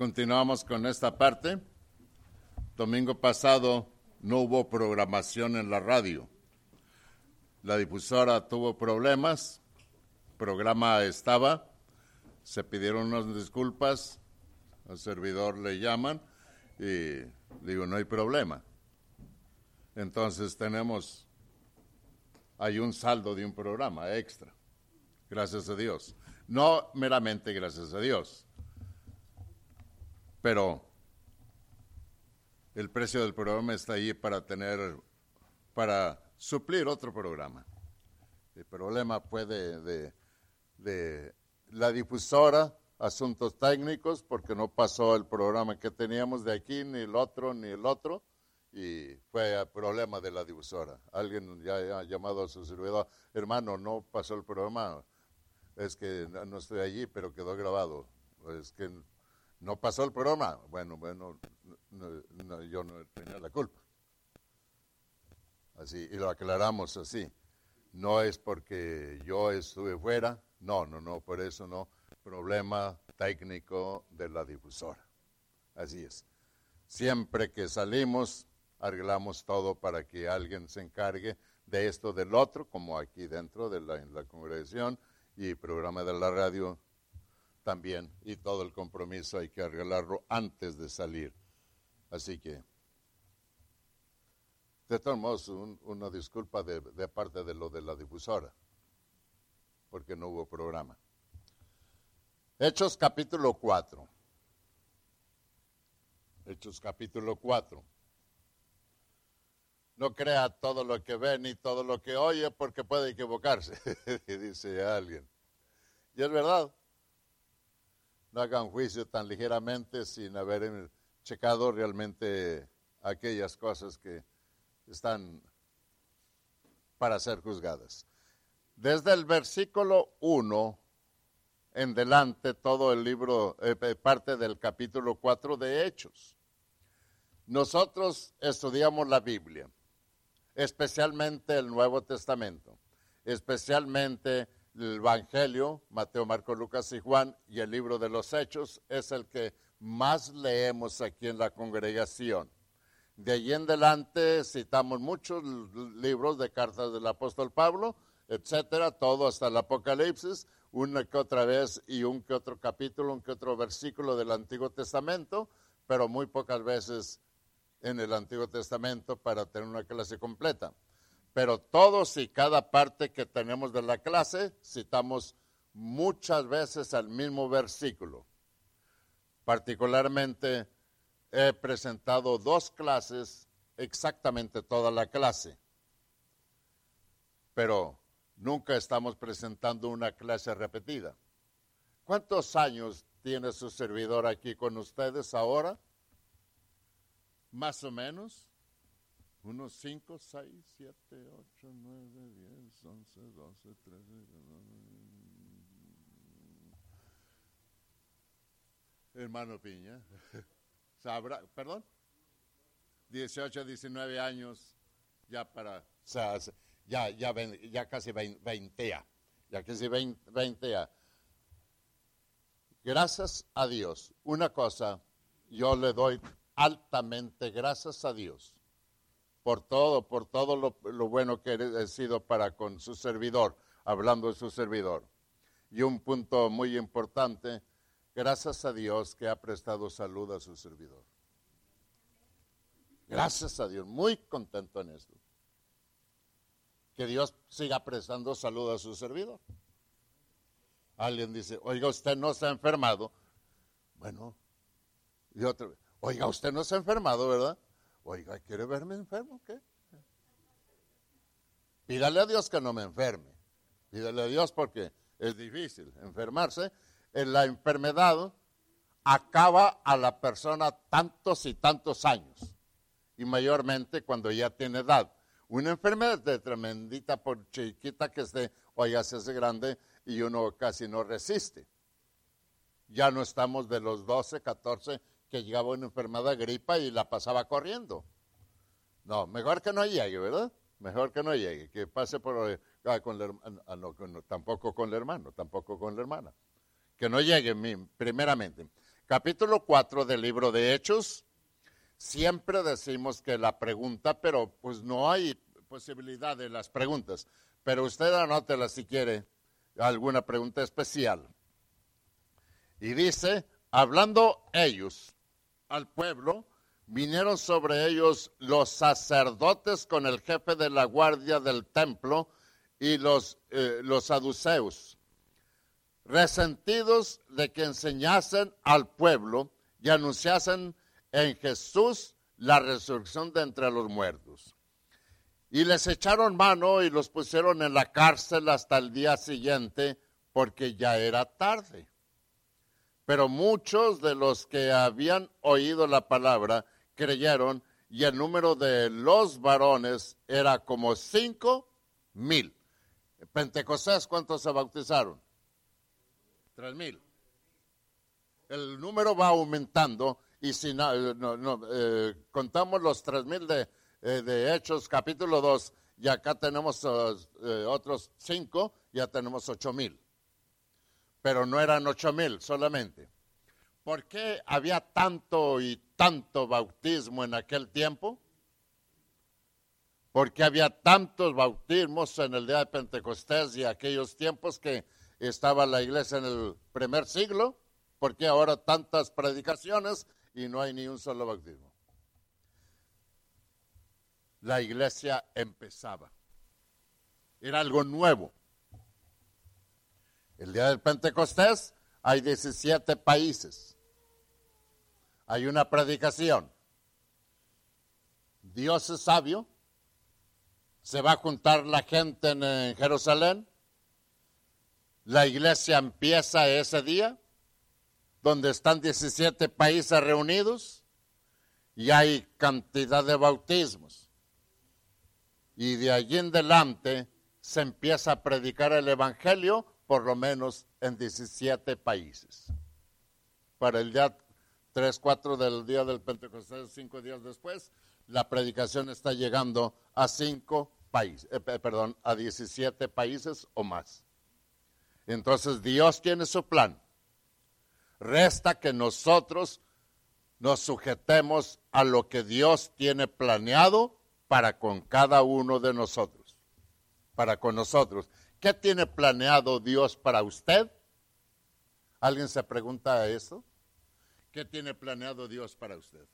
continuamos con esta parte. Domingo pasado no hubo programación en la radio. La difusora tuvo problemas, programa estaba, se pidieron unas disculpas, al servidor le llaman y digo, no hay problema. Entonces tenemos, hay un saldo de un programa extra, gracias a Dios. No meramente gracias a Dios, pero el precio del programa está ahí para tener, para suplir otro programa. El problema fue de, de, la difusora, asuntos técnicos, porque no pasó el programa que teníamos de aquí, ni el otro, ni el otro, y fue problema de la difusora. Alguien ya ha llamado a su servidor, hermano, no pasó el programa, es que no estoy allí, pero quedó grabado. Es que no pasó el programa. Bueno, bueno, yo no tenía la culpa. Así, y lo aclaramos así. No es porque yo estuve fuera, no, no, no, por eso no. Problema técnico de la difusora. Así es. Siempre que salimos, arreglamos todo para que alguien se encargue de esto, del otro, como aquí dentro de la congregación y programa de la radio también. Y todo el compromiso hay que arreglarlo antes de salir. Así que de todos modos, una disculpa de, parte de lo de la difusora, porque no hubo programa. Hechos capítulo 4. Hechos capítulo 4. No crea todo lo que ve ni todo lo que oye porque puede equivocarse, dice alguien. Y es verdad. No hagan juicio tan ligeramente sin haber checado realmente aquellas cosas que están para ser juzgadas. Desde el versículo 1 en delante, todo el libro, eh, eh, parte del capítulo 4 de Hechos. Nosotros estudiamos la Biblia, especialmente el Nuevo Testamento, especialmente el Evangelio, Mateo, Marco, Lucas y Juan, y el libro de los Hechos es el que más leemos aquí en la congregación. De allí en adelante citamos muchos libros de cartas del apóstol Pablo, etcétera, todo hasta el Apocalipsis, una que otra vez y un que otro capítulo, un que otro versículo del Antiguo Testamento, pero muy pocas veces en el Antiguo Testamento para tener una clase completa. Pero todos y cada parte que tenemos de la clase citamos muchas veces al mismo versículo. Particularmente he presentado dos clases, exactamente toda la clase, pero nunca estamos presentando una clase repetida. ¿Cuántos años tiene su servidor aquí con ustedes ahora? Más o menos. Unos 5, 6, 7, 8, 9, 10, 11, 12, 13. Hermano Piña. sabrá, perdón, 18, 19 años ya para, ya, ya, ya casi 20, ya casi 20, Gracias a Dios. Una cosa, yo le doy altamente gracias a Dios por todo, por todo lo, bueno que he sido para con su servidor, hablando de su servidor. Y un punto muy importante, Gracias a Dios que ha prestado salud a su servidor. Gracias a Dios, muy contento en esto. Que Dios siga prestando salud a su servidor. Alguien dice, oiga, usted no se ha enfermado. Bueno, y otra vez, oiga, usted no se ha enfermado, ¿verdad? Oiga, ¿quiere verme enfermo? ¿Qué? Pídale a Dios que no me enferme. Pídale a Dios porque es difícil enfermarse en la enfermedad acaba a la persona tantos y tantos años, y mayormente cuando ya tiene edad. Una enfermedad de tremendita por chiquita que esté, o ya se hace grande y uno casi no resiste. Ya no estamos de los 12, 14 que llegaba una enfermedad gripa y la pasaba corriendo. No, mejor que no llegue, ¿verdad? Mejor que no llegue, que pase por ah, con ah, tampoco con el hermano, tampoco con la hermana que no llegue primeramente. capítulo 4 del libro de Hechos. Siempre decimos que la pregunta, pero pues no hay posibilidad de las preguntas. Pero usted anótela si quiere alguna pregunta especial. Y dice, hablando ellos al pueblo, vinieron sobre ellos los sacerdotes con el jefe de la guardia del templo y los, eh, los saduceos, resentidos de que enseñasen al pueblo y anunciasen en Jesús la resurrección de entre los muertos. Y les echaron mano y los pusieron en la cárcel hasta el día siguiente, porque ya era tarde. Pero muchos de los que habían oído la palabra creyeron y el número de los varones era como cinco mil. Pentecostés, ¿cuántos se bautizaron? Tres mil. El número va aumentando y si no, eh, contamos los tres mil de, eh, de, Hechos capítulo 2 y acá tenemos eh, otros cinco, ya tenemos ocho mil. Pero no eran ocho mil solamente. ¿Por qué había tanto y tanto bautismo en aquel tiempo? Porque había tantos bautismos en el día de Pentecostés y aquellos tiempos que estaba la iglesia en el primer siglo. ¿Por qué ahora tantas predicaciones y no hay ni un solo bautismo? La iglesia empezaba. Era algo nuevo. El día del Pentecostés hay 17 países. Hay una predicación. Dios es sabio. Se va a juntar la gente en, Jerusalén. La iglesia empieza ese día, donde están 17 países reunidos y hay cantidad de bautismos. Y de allí en adelante se empieza a predicar el Evangelio por lo menos en 17 países. Para el día 3, 4 del día del Pentecostés, cinco días después, la predicación está llegando a cinco países, eh, perdón, a 17 países o más. Entonces Dios tiene su plan. Resta que nosotros nos sujetemos a lo que Dios tiene planeado para con cada uno de nosotros, para con nosotros. ¿Qué tiene planeado Dios para usted? ¿Alguien se pregunta eso? ¿Qué tiene planeado Dios para usted?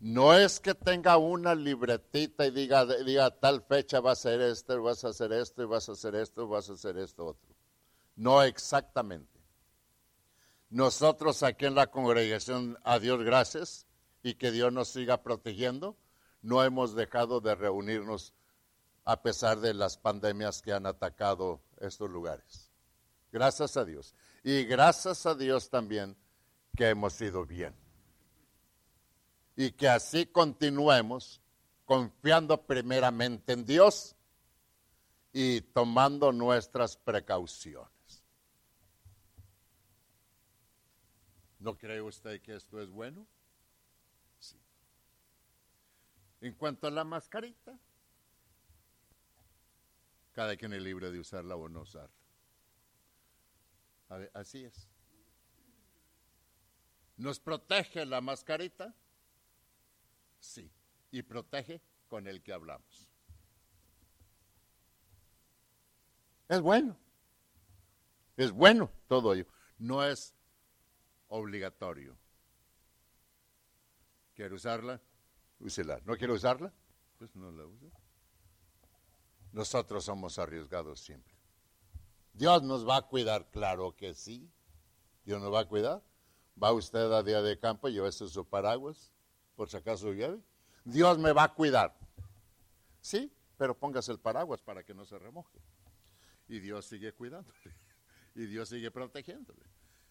No es que tenga una libretita y diga, tal fecha va a ser esto, vas a hacer esto, y vas a hacer esto, vas a hacer esto otro. No exactamente. Nosotros aquí en la congregación, a Dios gracias, y que Dios nos siga protegiendo, no hemos dejado de reunirnos a pesar de las pandemias que han atacado estos lugares. Gracias a Dios. Y gracias a Dios también que hemos ido bien. Y que así continuemos confiando primeramente en Dios y tomando nuestras precauciones. ¿No cree usted que esto es bueno? Sí. En cuanto a la mascarita, cada quien es libre de usarla o no usarla. así es. ¿Nos protege la mascarita? Sí. Y protege con el que hablamos. Es bueno. Es bueno todo ello. No es obligatorio. ¿Quiere usarla? Úsela. ¿No quiere usarla? Pues no la use nosotros somos arriesgados siempre. Dios nos va a cuidar, claro que sí. Dios nos va a cuidar. Va usted a día de campo, llévese su paraguas, por si acaso llueve. Dios me va a cuidar. Sí, pero póngase el paraguas para que no se remoje. Y Dios sigue cuidándole. Y Dios sigue protegiéndole.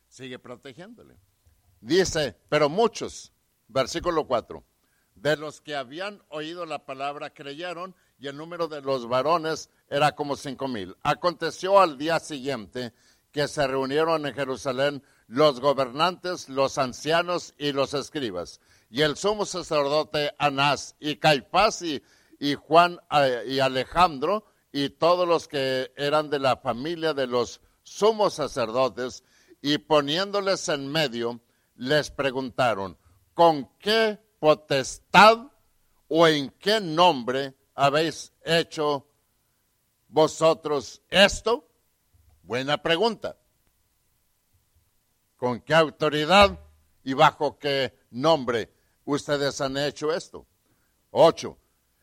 Sigue protegiéndole. Dice, pero muchos, versículo 4, de los que habían oído la palabra creyeron y el número de los varones era como cinco mil. Aconteció al día siguiente que se reunieron en Jerusalén los gobernantes, los ancianos y los escribas, y el sumo sacerdote Anás y Caifás y, Juan eh, y Alejandro y todos los que eran de la familia de los sumos sacerdotes, y poniéndoles en medio, les preguntaron, ¿con qué potestad o en qué nombre habéis hecho vosotros esto? Buena pregunta. ¿Con qué autoridad y bajo qué nombre ustedes han hecho esto? Ocho.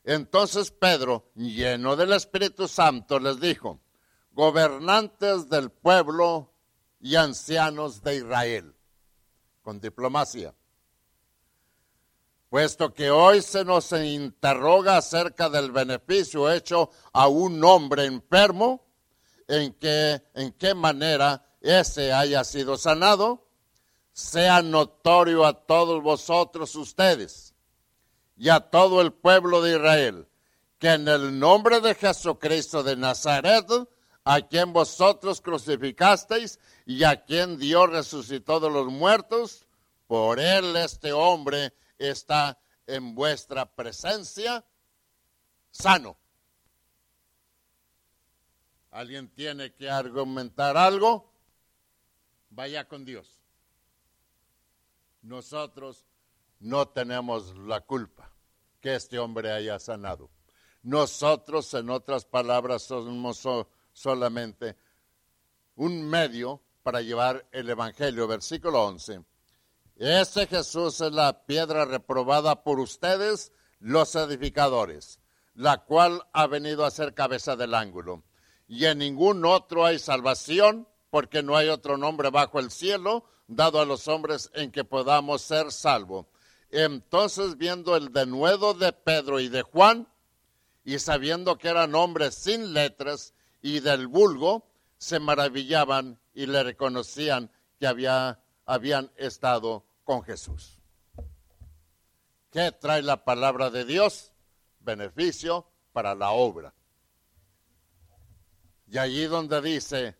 Entonces Pedro, lleno del Espíritu Santo, les dijo, gobernantes del pueblo y ancianos de Israel, con diplomacia. Puesto que hoy se nos interroga acerca del beneficio hecho a un hombre enfermo, en, que, en qué manera ese haya sido sanado, sea notorio a todos vosotros ustedes y a todo el pueblo de Israel, que en el nombre de Jesucristo de Nazaret, a quien vosotros crucificasteis y a quien Dios resucitó de los muertos, por él este hombre está en vuestra presencia sano. ¿Alguien tiene que argumentar algo? Vaya con Dios. Nosotros no tenemos la culpa que este hombre haya sanado. Nosotros, en otras palabras, somos solamente un medio para llevar el Evangelio. Versículo 11. Ese Jesús es la piedra reprobada por ustedes, los edificadores, la cual ha venido a ser cabeza del ángulo. Y en ningún otro hay salvación, porque no hay otro nombre bajo el cielo dado a los hombres en que podamos ser salvos. Entonces, viendo el denuedo de Pedro y de Juan, y sabiendo que eran hombres sin letras y del vulgo, se maravillaban y le reconocían que había, habían estado con Jesús. ¿Qué trae la palabra de Dios? Beneficio para la obra. Y allí donde dice,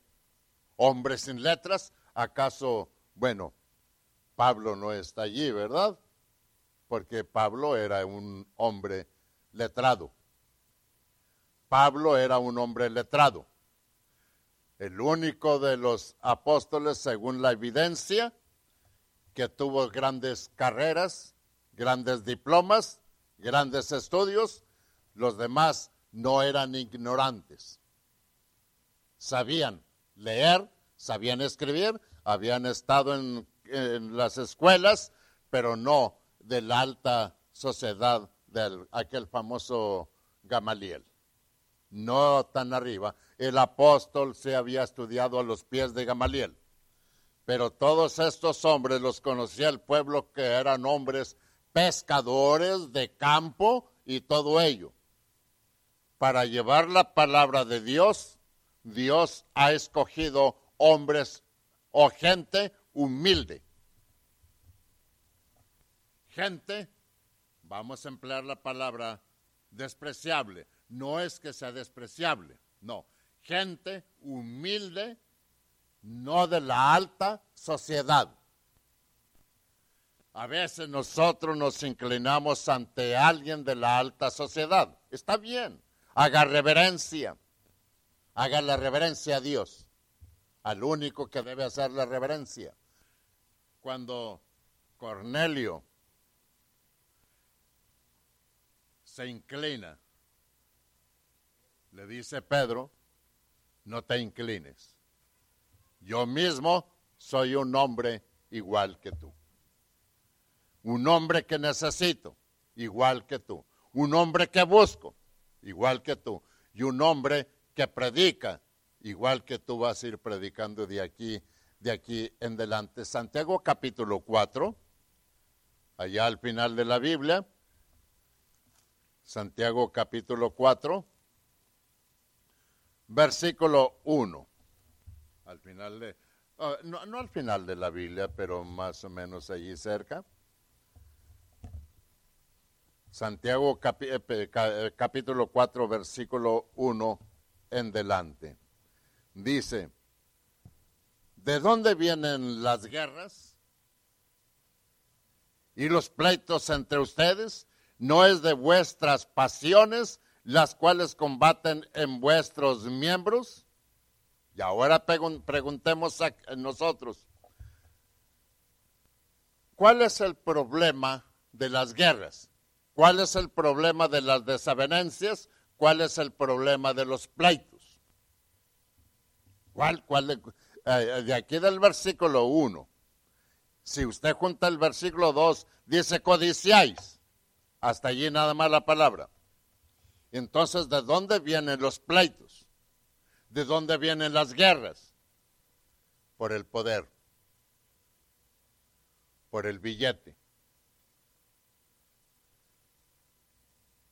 hombres sin letras, ¿acaso, bueno, Pablo no está allí, verdad? porque Pablo era un hombre letrado. Pablo era un hombre letrado. El único de los apóstoles, según la evidencia, que tuvo grandes carreras, grandes diplomas, grandes estudios, los demás no eran ignorantes. Sabían leer, sabían escribir, habían estado en, en las escuelas, pero no de la alta sociedad de aquel famoso Gamaliel. No tan arriba. El apóstol se había estudiado a los pies de Gamaliel. Pero todos estos hombres los conocía el pueblo que eran hombres pescadores de campo y todo ello. Para llevar la palabra de Dios, Dios ha escogido hombres o gente humilde gente, vamos a emplear la palabra despreciable. No es que sea despreciable, no. Gente humilde, no de la alta sociedad. A veces nosotros nos inclinamos ante alguien de la alta sociedad. Está bien, haga reverencia, haga la reverencia a Dios, al único que debe hacer la reverencia. Cuando Cornelio se inclina. Le dice Pedro, no te inclines. Yo mismo soy un hombre igual que tú. Un hombre que necesito, igual que tú. Un hombre que busco, igual que tú. Y un hombre que predica, igual que tú vas a ir predicando de aquí, de aquí en delante. Santiago capítulo 4, allá al final de la Biblia, Santiago capítulo 4, versículo 1. Al final de, ah, no, al final de la Biblia, pero más o menos allí cerca. Santiago eh, eh, capítulo 4, versículo 1 en delante. Dice, ¿de dónde vienen las guerras y los pleitos entre ustedes? no es de vuestras pasiones las cuales combaten en vuestros miembros. Y ahora preguntemos a nosotros, ¿Cuál es el problema de las guerras? ¿Cuál es el problema de las desavenencias? ¿Cuál es el problema de los pleitos? ¿Cuál, cuál de, eh, de aquí del versículo 1? Si usted junta el versículo 2, dice codiciáis. Hasta allí nada más la palabra. Entonces, ¿de dónde vienen los pleitos? ¿De dónde vienen las guerras? Por el poder, por el billete.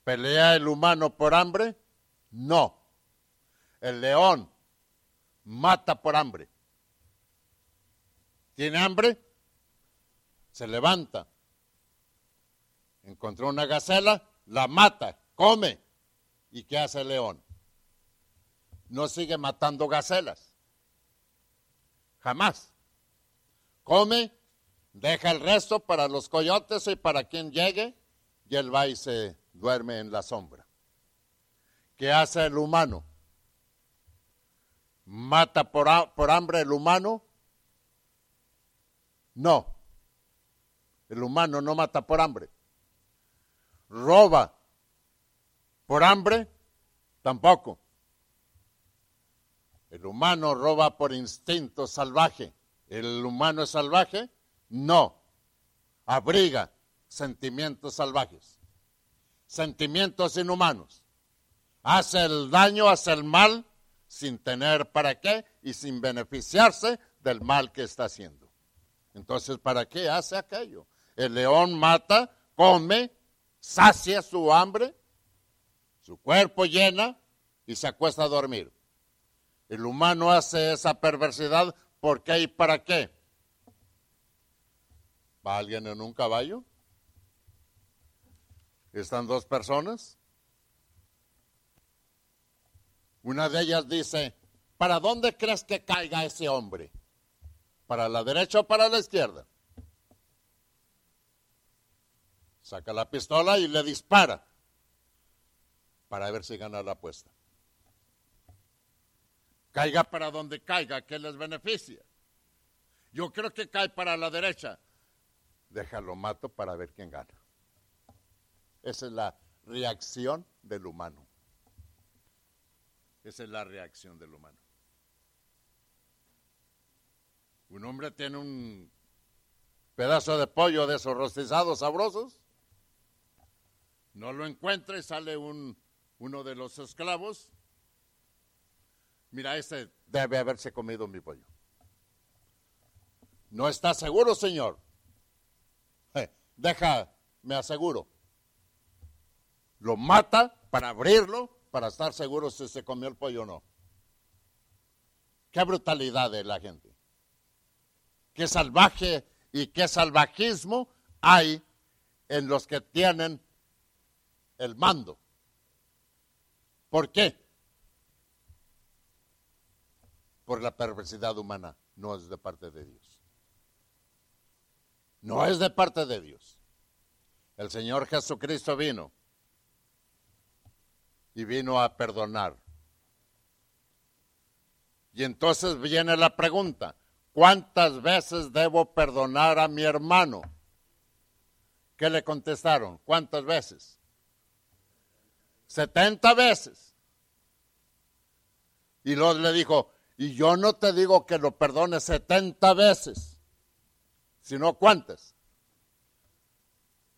¿Pelea el humano por hambre? No. El león mata por hambre. ¿Tiene hambre? Se levanta. Encontró una gacela, la mata, come. ¿Y qué hace el león? No sigue matando gacelas. Jamás. Come, deja el resto para los coyotes y para quien llegue, y él va y se duerme en la sombra. ¿Qué hace el humano? ¿Mata por, por hambre el humano? No. El humano no mata por hambre. ¿Roba por hambre? Tampoco. El humano roba por instinto salvaje. ¿El humano es salvaje? No. Abriga sentimientos salvajes sentimientos inhumanos. Hace el daño, hace el mal sin tener para qué y sin beneficiarse del mal que está haciendo. Entonces, ¿para qué hace aquello? El león mata, come, sacia su hambre, su cuerpo llena y se acuesta a dormir. El humano hace esa perversidad ¿por qué y para qué? ¿Va alguien en un caballo? Están dos personas. Una de ellas dice, ¿para dónde crees que caiga ese hombre? ¿Para la derecha o para la izquierda? Saca la pistola y le dispara para ver si gana la apuesta. Caiga para donde caiga, que les beneficia. Yo creo que cae para la derecha. Déjalo mato para ver quién gana. Esa es la reacción del humano. Esa es la reacción del humano. Un hombre tiene un pedazo de pollo de esos rostizados sabrosos, no lo encuentra y sale un, uno de los esclavos. Mira, ese debe haberse comido mi pollo. No está seguro, señor. Eh, deja, me aseguro lo mata para abrirlo, para estar seguro si se comió el pollo o no. Qué brutalidad de la gente. Qué salvaje y qué salvajismo hay en los que tienen el mando. ¿Por qué? Por la perversidad humana, no es de parte de Dios. No es de parte de Dios. El Señor Jesucristo vino y vino a perdonar. Y entonces viene la pregunta, ¿cuántas veces debo perdonar a mi hermano? ¿Qué le contestaron? ¿Cuántas veces? 70 veces. Y luego le dijo, y yo no te digo que lo perdone 70 veces, sino cuántas.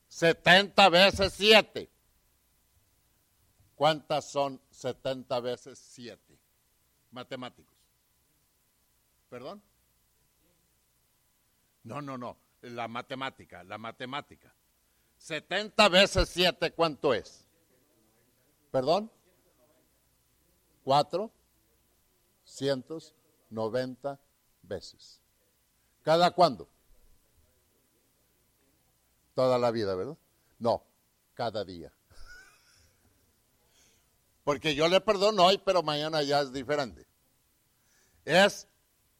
70 veces 7. ¿Cuántas son 70 veces 7? Matemáticos. ¿Perdón? No, no, no. La matemática, la matemática. 70 veces 7, ¿cuánto es? ¿Perdón? 4, 190 veces. ¿Cada cuándo? Toda la vida, ¿verdad? No, cada día. Porque yo le perdono hoy, pero mañana ya es diferente. Es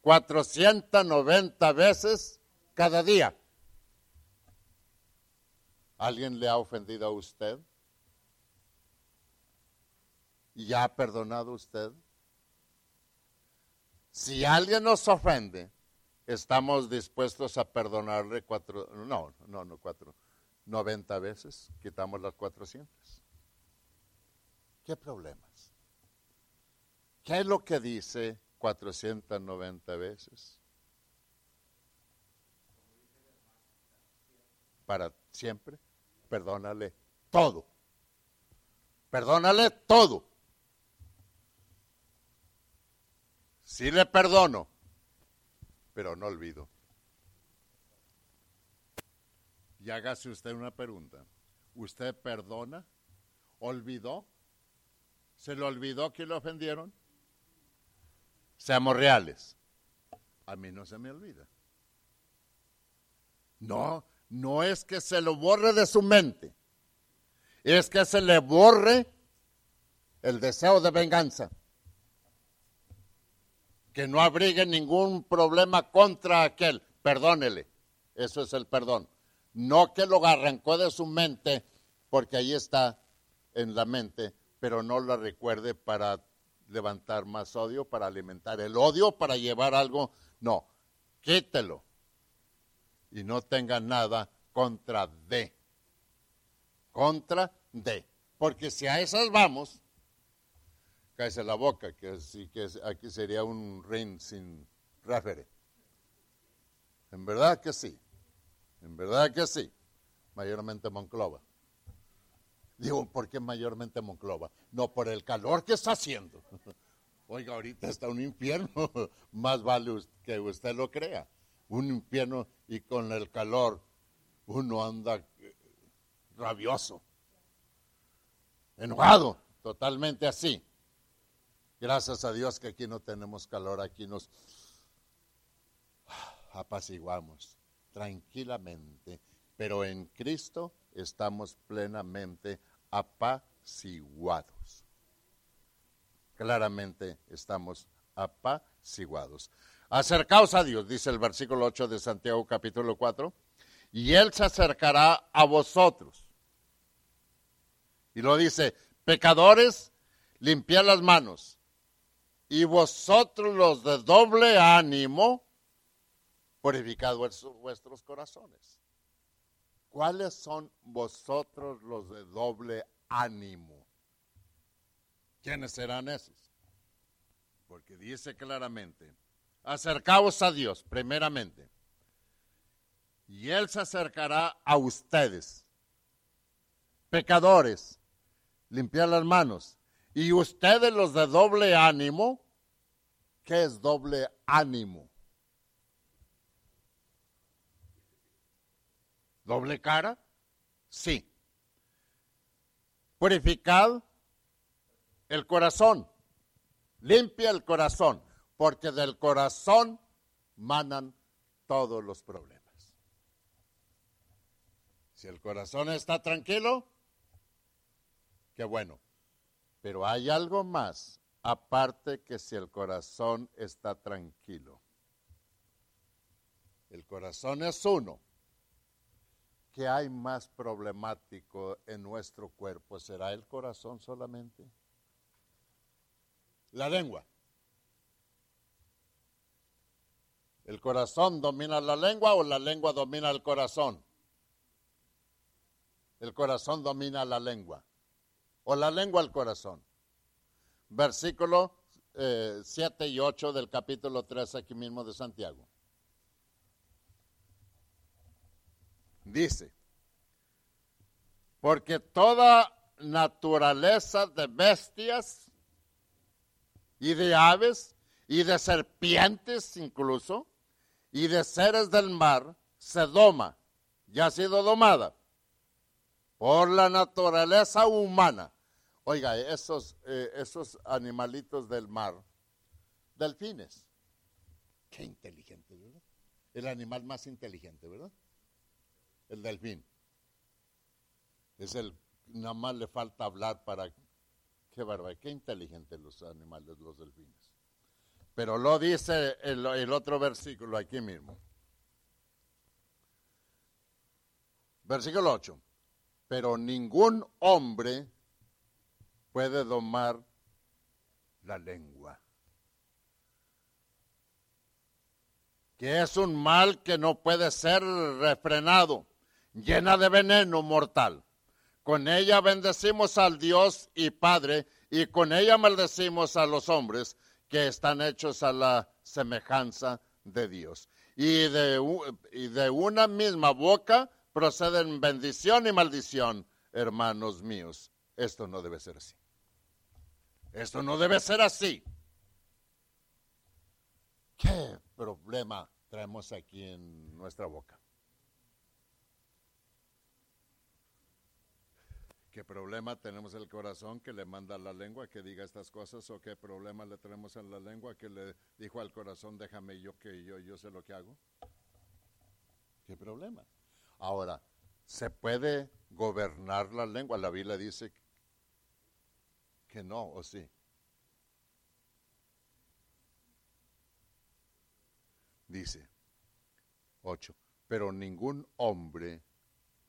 490 veces cada día. ¿Alguien le ha ofendido a usted? ¿Y ya ha perdonado usted? Si alguien nos ofende, estamos dispuestos a perdonarle cuatro, no, no, no cuatro, 90 veces, quitamos las 400. ¿Qué problemas? ¿Qué es lo que dice 490 veces? Para siempre, perdónale todo. Perdónale todo. Sí le perdono, pero no olvido. Y hágase usted una pregunta. ¿Usted perdona? ¿Olvidó? ¿Se le olvidó que lo ofendieron? Seamos reales. A mí no se me olvida. No, no es que se lo borre de su mente. Es que se le borre el deseo de venganza. Que no abrigue ningún problema contra aquel. Perdónele. Eso es el perdón. No que lo arrancó de su mente, porque ahí está en la mente, pero no lo recuerde para levantar más odio, para alimentar el odio, para llevar algo. No, quítelo. Y no tenga nada contra de. Contra de. Porque si a esas vamos, cáese la boca, que, sí, que aquí sería un ring sin refere. En verdad que sí. En verdad que sí. Mayormente Monclova. Digo, ¿por qué mayormente Monclova? No, por el calor que está haciendo. Oiga, ahorita está un infierno. Más vale que usted lo crea. Un infierno y con el calor uno anda eh, rabioso, enojado, totalmente así. Gracias a Dios que aquí no tenemos calor, aquí nos apaciguamos tranquilamente, pero en Cristo estamos plenamente apaciguados. Claramente estamos apaciguados. Acercaos a Dios, dice el versículo 8 de Santiago capítulo 4, y Él se acercará a vosotros. Y lo dice, pecadores, limpiad las manos, y vosotros los de doble ánimo, purificad vuestros corazones. ¿Cuáles son vosotros los de doble ánimo? ¿Quiénes serán esos? Porque dice claramente, acercaos a Dios primeramente, y Él se acercará a ustedes, pecadores, limpiar las manos, y ustedes los de doble ánimo, ¿qué es doble ánimo? ¿Doble cara? Sí. Purificad el corazón. Limpia el corazón, porque del corazón manan todos los problemas. Si el corazón está tranquilo, qué bueno. Pero hay algo más, aparte que si el corazón está tranquilo. El corazón es uno ¿Qué hay más problemático en nuestro cuerpo? ¿Será el corazón solamente? La lengua. ¿El corazón domina la lengua o la lengua domina el corazón? El corazón domina la lengua. O la lengua el corazón. Versículo 7 eh, y 8 del capítulo 3 aquí mismo de Santiago. dice, porque toda naturaleza de bestias y de aves y de serpientes incluso y de seres del mar se doma, ya ha sido domada por la naturaleza humana. Oiga, esos, eh, esos animalitos del mar, delfines, qué inteligente, ¿verdad? El animal más inteligente, ¿verdad? el delfín. Es el, nada más le falta hablar para, qué barbaridad, qué inteligentes los animales, los delfines. Pero lo dice el, el otro versículo aquí mismo. Versículo 8. Pero ningún hombre puede domar la lengua. que es un mal que no puede ser refrenado, llena de veneno mortal. Con ella bendecimos al Dios y Padre, y con ella maldecimos a los hombres que están hechos a la semejanza de Dios. Y de, una misma boca proceden bendición y maldición, hermanos míos. Esto no debe ser así. Esto no debe ser así. ¿Qué problema traemos aquí en nuestra boca? ¿Qué problema tenemos el corazón que le manda la lengua que diga estas cosas? ¿O qué problema le tenemos en la lengua que le dijo al corazón, déjame yo que yo, yo sé lo que hago? ¿Qué problema? Ahora, ¿se puede gobernar la lengua? La Biblia dice que no, ¿o sí? Dice 8. Pero ningún hombre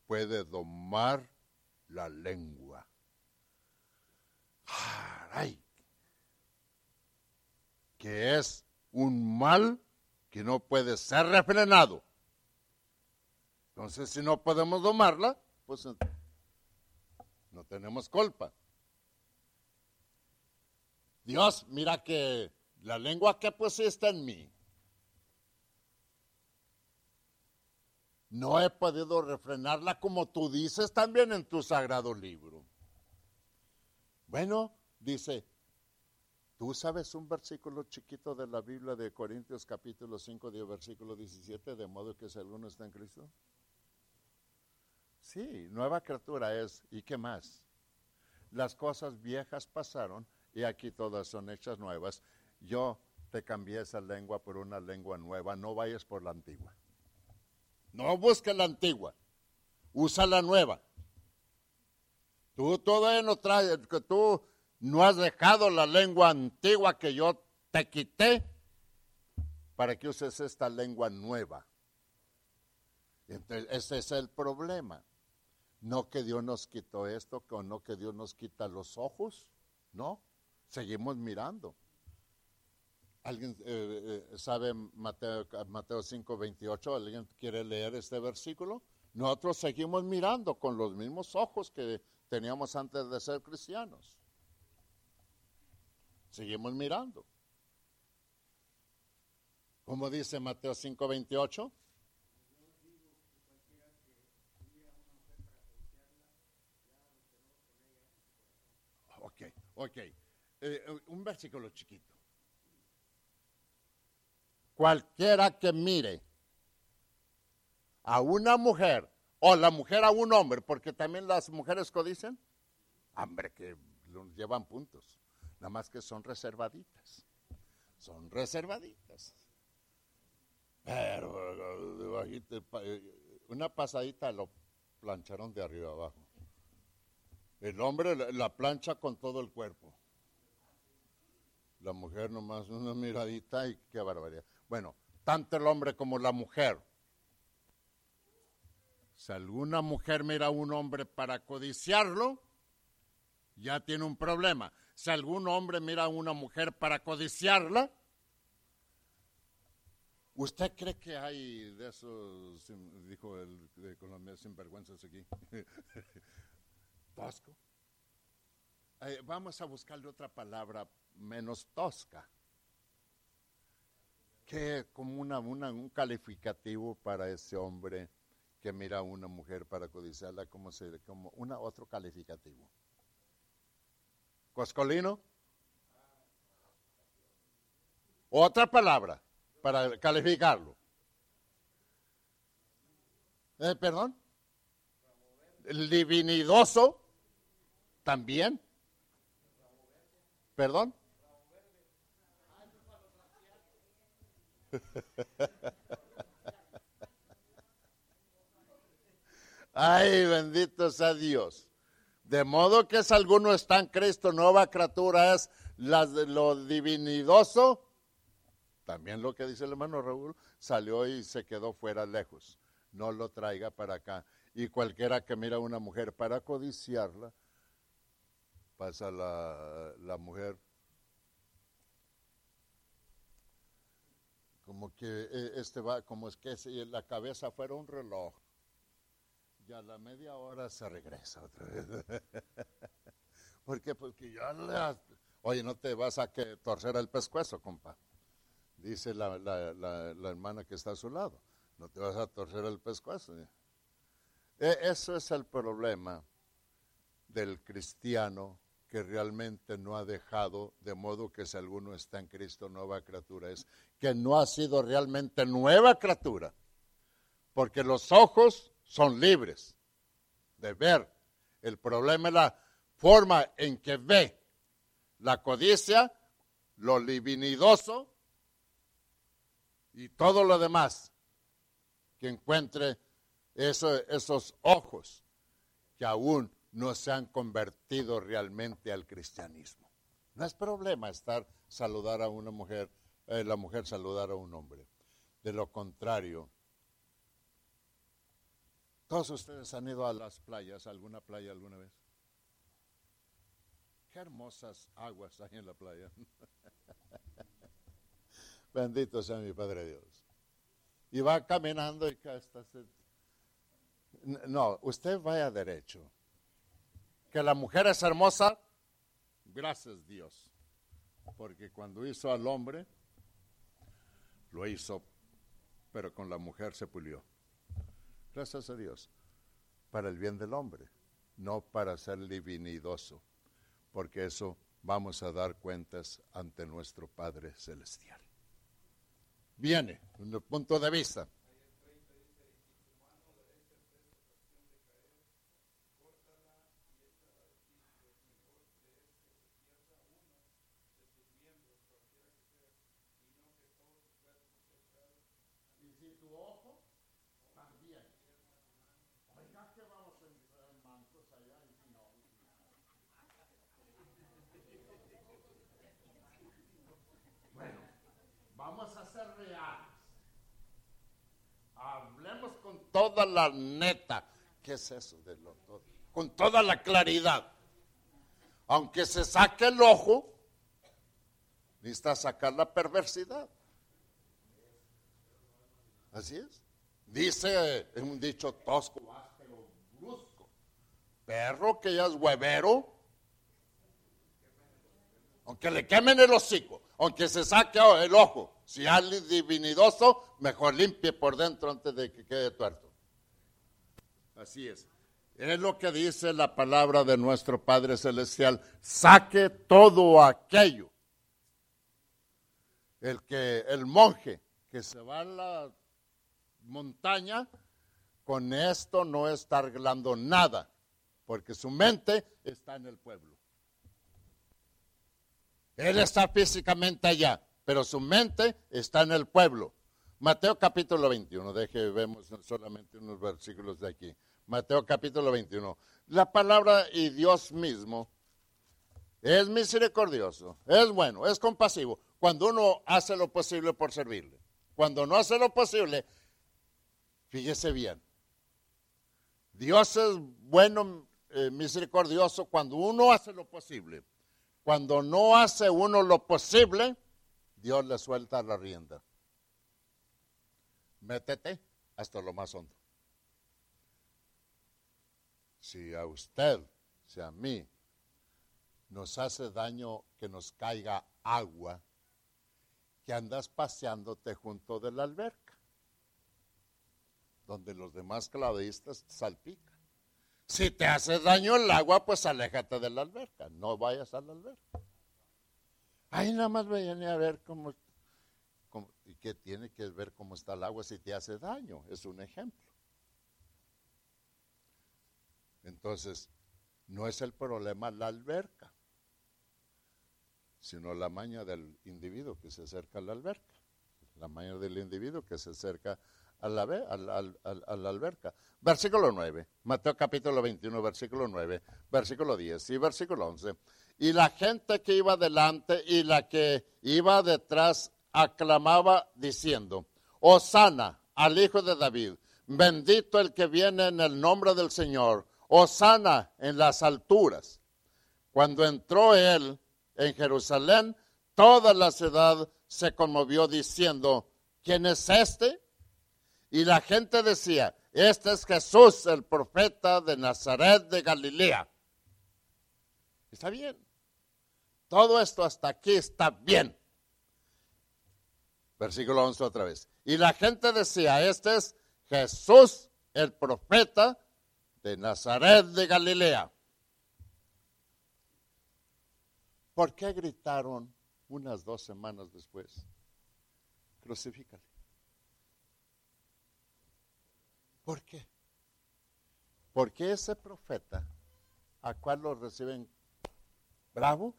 puede domar la lengua. ¡Ay! Que es un mal que no puede ser refrenado. Entonces, si no podemos domarla, pues no tenemos culpa. Dios, mira que la lengua que pusiste en mí, no he podido refrenarla como tú dices también en tu sagrado libro. Bueno, dice, ¿tú sabes un versículo chiquito de la Biblia de Corintios capítulo 5, versículo 17, de modo que si alguno está en Cristo? Sí, nueva criatura es, ¿y qué más? Las cosas viejas pasaron y aquí todas son hechas nuevas. Yo te cambié esa lengua por una lengua nueva, no vayas por la antigua. No busques la antigua, usa la nueva. Tú todavía no traes, que tú no has dejado la lengua antigua que yo te quité para que uses esta lengua nueva. Entonces, ese es el problema. No que Dios nos quitó esto, no que Dios nos quita los ojos, no, seguimos mirando. ¿Alguien eh, eh, sabe Mateo, Mateo 5, 28? ¿Alguien quiere leer este versículo? Nosotros seguimos mirando con los mismos ojos que teníamos antes de ser cristianos. Seguimos mirando. ¿Cómo dice Mateo 5, 28? Ok, ok. Eh, un versículo chiquito cualquiera que mire a una mujer o la mujer a un hombre, porque también las mujeres codicen, hombre, que llevan puntos, nada más que son reservaditas, son reservaditas. Pero una pasadita lo plancharon de arriba abajo. El hombre la plancha con todo el cuerpo. La mujer nomás una miradita y qué barbaridad. Bueno, tanto el hombre como la mujer. Si alguna mujer mira a un hombre para codiciarlo, ya tiene un problema. Si algún hombre mira a una mujer para codiciarla, ¿usted cree que hay de esos, dijo el de Colombia, sinvergüenzas aquí? Tosco. Eh, vamos a buscarle otra palabra menos tosca que como una, un calificativo para ese hombre que mira a una mujer para codiciarla como, se, como una, otro calificativo. Coscolino. Otra palabra para calificarlo. Eh, ¿Perdón? Divinidoso también. ¿Perdón? Ay, bendito sea Dios. De modo que si alguno está en Cristo, nueva criatura es lo divinidoso. También lo que dice el hermano Raúl, salió y se quedó fuera lejos. No lo traiga para acá. Y cualquiera que mira a una mujer para codiciarla, pasa la, la mujer como que eh, este va, como es que si la cabeza fuera un reloj. Y a la media hora se regresa otra vez. Porque Porque ya le, oye, no te vas a que torcer el pescuezo, compa. Dice la, la, hermana que está a su lado. No te vas a torcer el pescuezo. E, eso es el problema del cristiano que realmente no ha dejado, de modo que si alguno está en Cristo, nueva criatura es, que no ha sido realmente nueva criatura, porque los ojos son libres de ver. El problema es la forma en que ve. La codicia, lo livinidoso y todo lo demás que encuentre esos ojos que aún no se han convertido realmente al cristianismo. No es problema estar saludar a una mujer, eh, la mujer saludar a un hombre. De lo contrario, todos ustedes han ido a las playas, alguna playa alguna vez. Qué hermosas aguas hay en la playa. Bendito sea mi Padre Dios. Y va caminando y acá está. No, usted vaya derecho que la mujer es hermosa, gracias Dios. Porque cuando hizo al hombre, lo hizo, pero con la mujer se pulió. Gracias a Dios. Para el bien del hombre, no para ser divinidoso. Porque eso vamos a dar cuentas ante nuestro Padre Celestial. Viene, un punto de vista. Toda la neta. ¿Qué es eso de? Con toda la claridad. Aunque se saque el ojo, necesita sacar la perversidad. Así es. Dice en un dicho tosco, áspero, brusco. Perro que ya es huevero, aunque le quemen el hocico, aunque se saque el ojo, si hay divinidoso, mejor limpie por dentro antes de que quede tuerto. Así es. Es lo que dice la palabra de nuestro Padre Celestial. Saque todo aquello. El que el monje que se va a la montaña, con esto no está arreglando nada, porque su mente está en el pueblo. Él está físicamente allá, pero su mente está en el pueblo. Mateo capítulo 21, deje, vemos solamente unos versículos de aquí. Mateo capítulo 21. La palabra y Dios mismo es misericordioso, es bueno, es compasivo, cuando uno hace lo posible por servirle. Cuando no hace lo posible, fíjese bien. Dios es bueno, eh, misericordioso cuando uno hace lo posible. Cuando no hace uno lo posible, Dios le suelta la rienda. Métete hasta lo más hondo si a usted, si a mí, nos hace daño que nos caiga agua, que andas paseándote junto de la alberca, donde los demás clavadistas salpican. Si te hace daño el agua, pues aléjate de la alberca, no vayas a la alberca. Ahí nada más vayan a ver cómo, cómo, y qué tiene que ver cómo está el agua si te hace daño, es un ejemplo. Entonces, no es el problema la alberca, sino la maña del individuo que se acerca a la alberca. La maña del individuo que se acerca a la, a la, alberca. Versículo 9, Mateo capítulo 21, versículo 9, versículo 10 y versículo 11. Y la gente que iba delante y la que iba detrás aclamaba diciendo, Osana al Hijo de David, bendito el que viene en el nombre del Señor Osana en las alturas. Cuando entró él en Jerusalén, toda la ciudad se conmovió diciendo, ¿quién es este? Y la gente decía, este es Jesús, el profeta de Nazaret de Galilea. Está bien. Todo esto hasta aquí está bien. Versículo 11 otra vez. Y la gente decía, este es Jesús, el profeta de Nazaret de Galilea. ¿Por qué gritaron unas dos semanas después? Crucifícale. ¿Por qué? Porque ese profeta, a cual lo reciben bravo,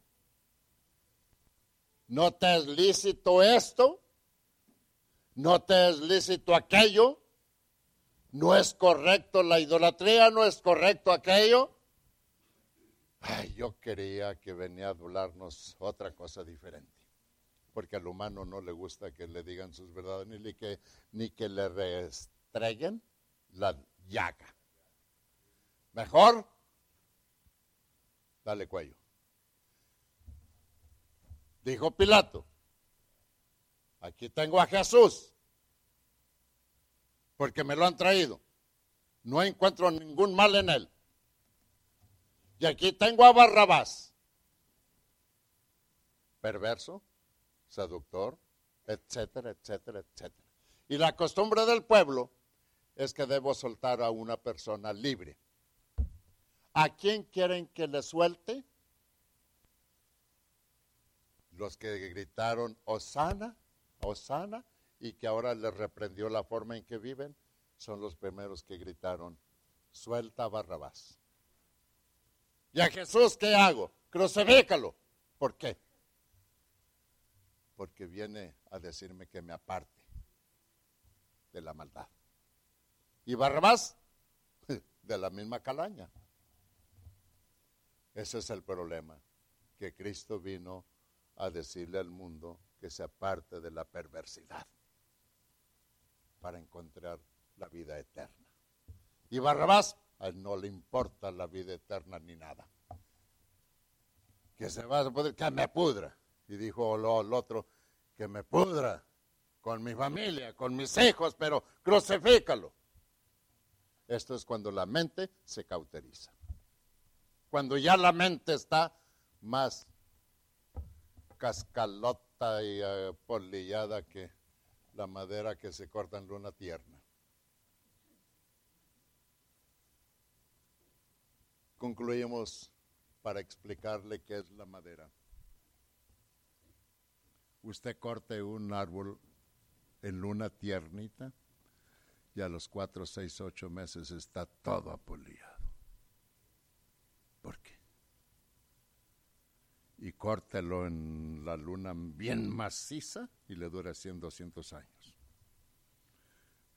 no te es lícito esto, no te es lícito aquello, no es correcto la idolatría, no es correcto aquello. Ay, yo quería que venía a adularnos otra cosa diferente, porque al humano no le gusta que le digan sus verdades, ni que, ni que le restreguen la llaga. Mejor, dale cuello. Dijo Pilato, aquí tengo a Jesús, porque me lo han traído. No encuentro ningún mal en él. Y aquí tengo a Barrabás, perverso, seductor, etcétera, etcétera, etcétera. Y la costumbre del pueblo es que debo soltar a una persona libre. ¿A quién quieren que le suelte? los que gritaron Osana, Osana, y que ahora les reprendió la forma en que viven, son los primeros que gritaron, suelta Barrabás. ¿Y a Jesús qué hago? Crucifícalo. ¿Por qué? Porque viene a decirme que me aparte de la maldad. Y Barrabás, de la misma calaña. Ese es el problema, que Cristo vino a decirle al mundo que se aparte de la perversidad para encontrar la vida eterna. Y Barrabás, a él no le importa la vida eterna ni nada. Que se va a poder, que me pudra. Y dijo el otro, que me pudra con mi familia, con mis hijos, pero crucifícalo. Esto es cuando la mente se cauteriza. Cuando ya la mente está más cascalota y uh, polillada que la madera que se corta en luna tierna. Concluimos para explicarle qué es la madera. Usted corte un árbol en luna tiernita y a los cuatro, seis, ocho meses está todo apolillado. ¿Por qué? Y córtelo en la luna bien maciza y le dura 100, 200 años.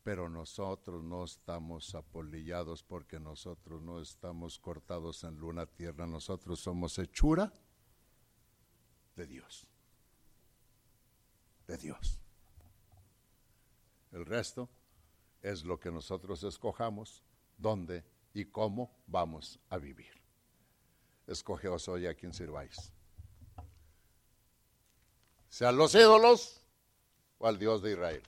Pero nosotros no estamos apolillados porque nosotros no estamos cortados en luna tierra, nosotros somos hechura de Dios. De Dios. El resto es lo que nosotros escojamos, dónde y cómo vamos a vivir. Escogeos hoy a quien sirváis sean los ídolos o al Dios de Israel.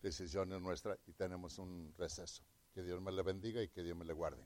Decisión es nuestra y tenemos un receso. Que Dios me le bendiga y que Dios me le guarde.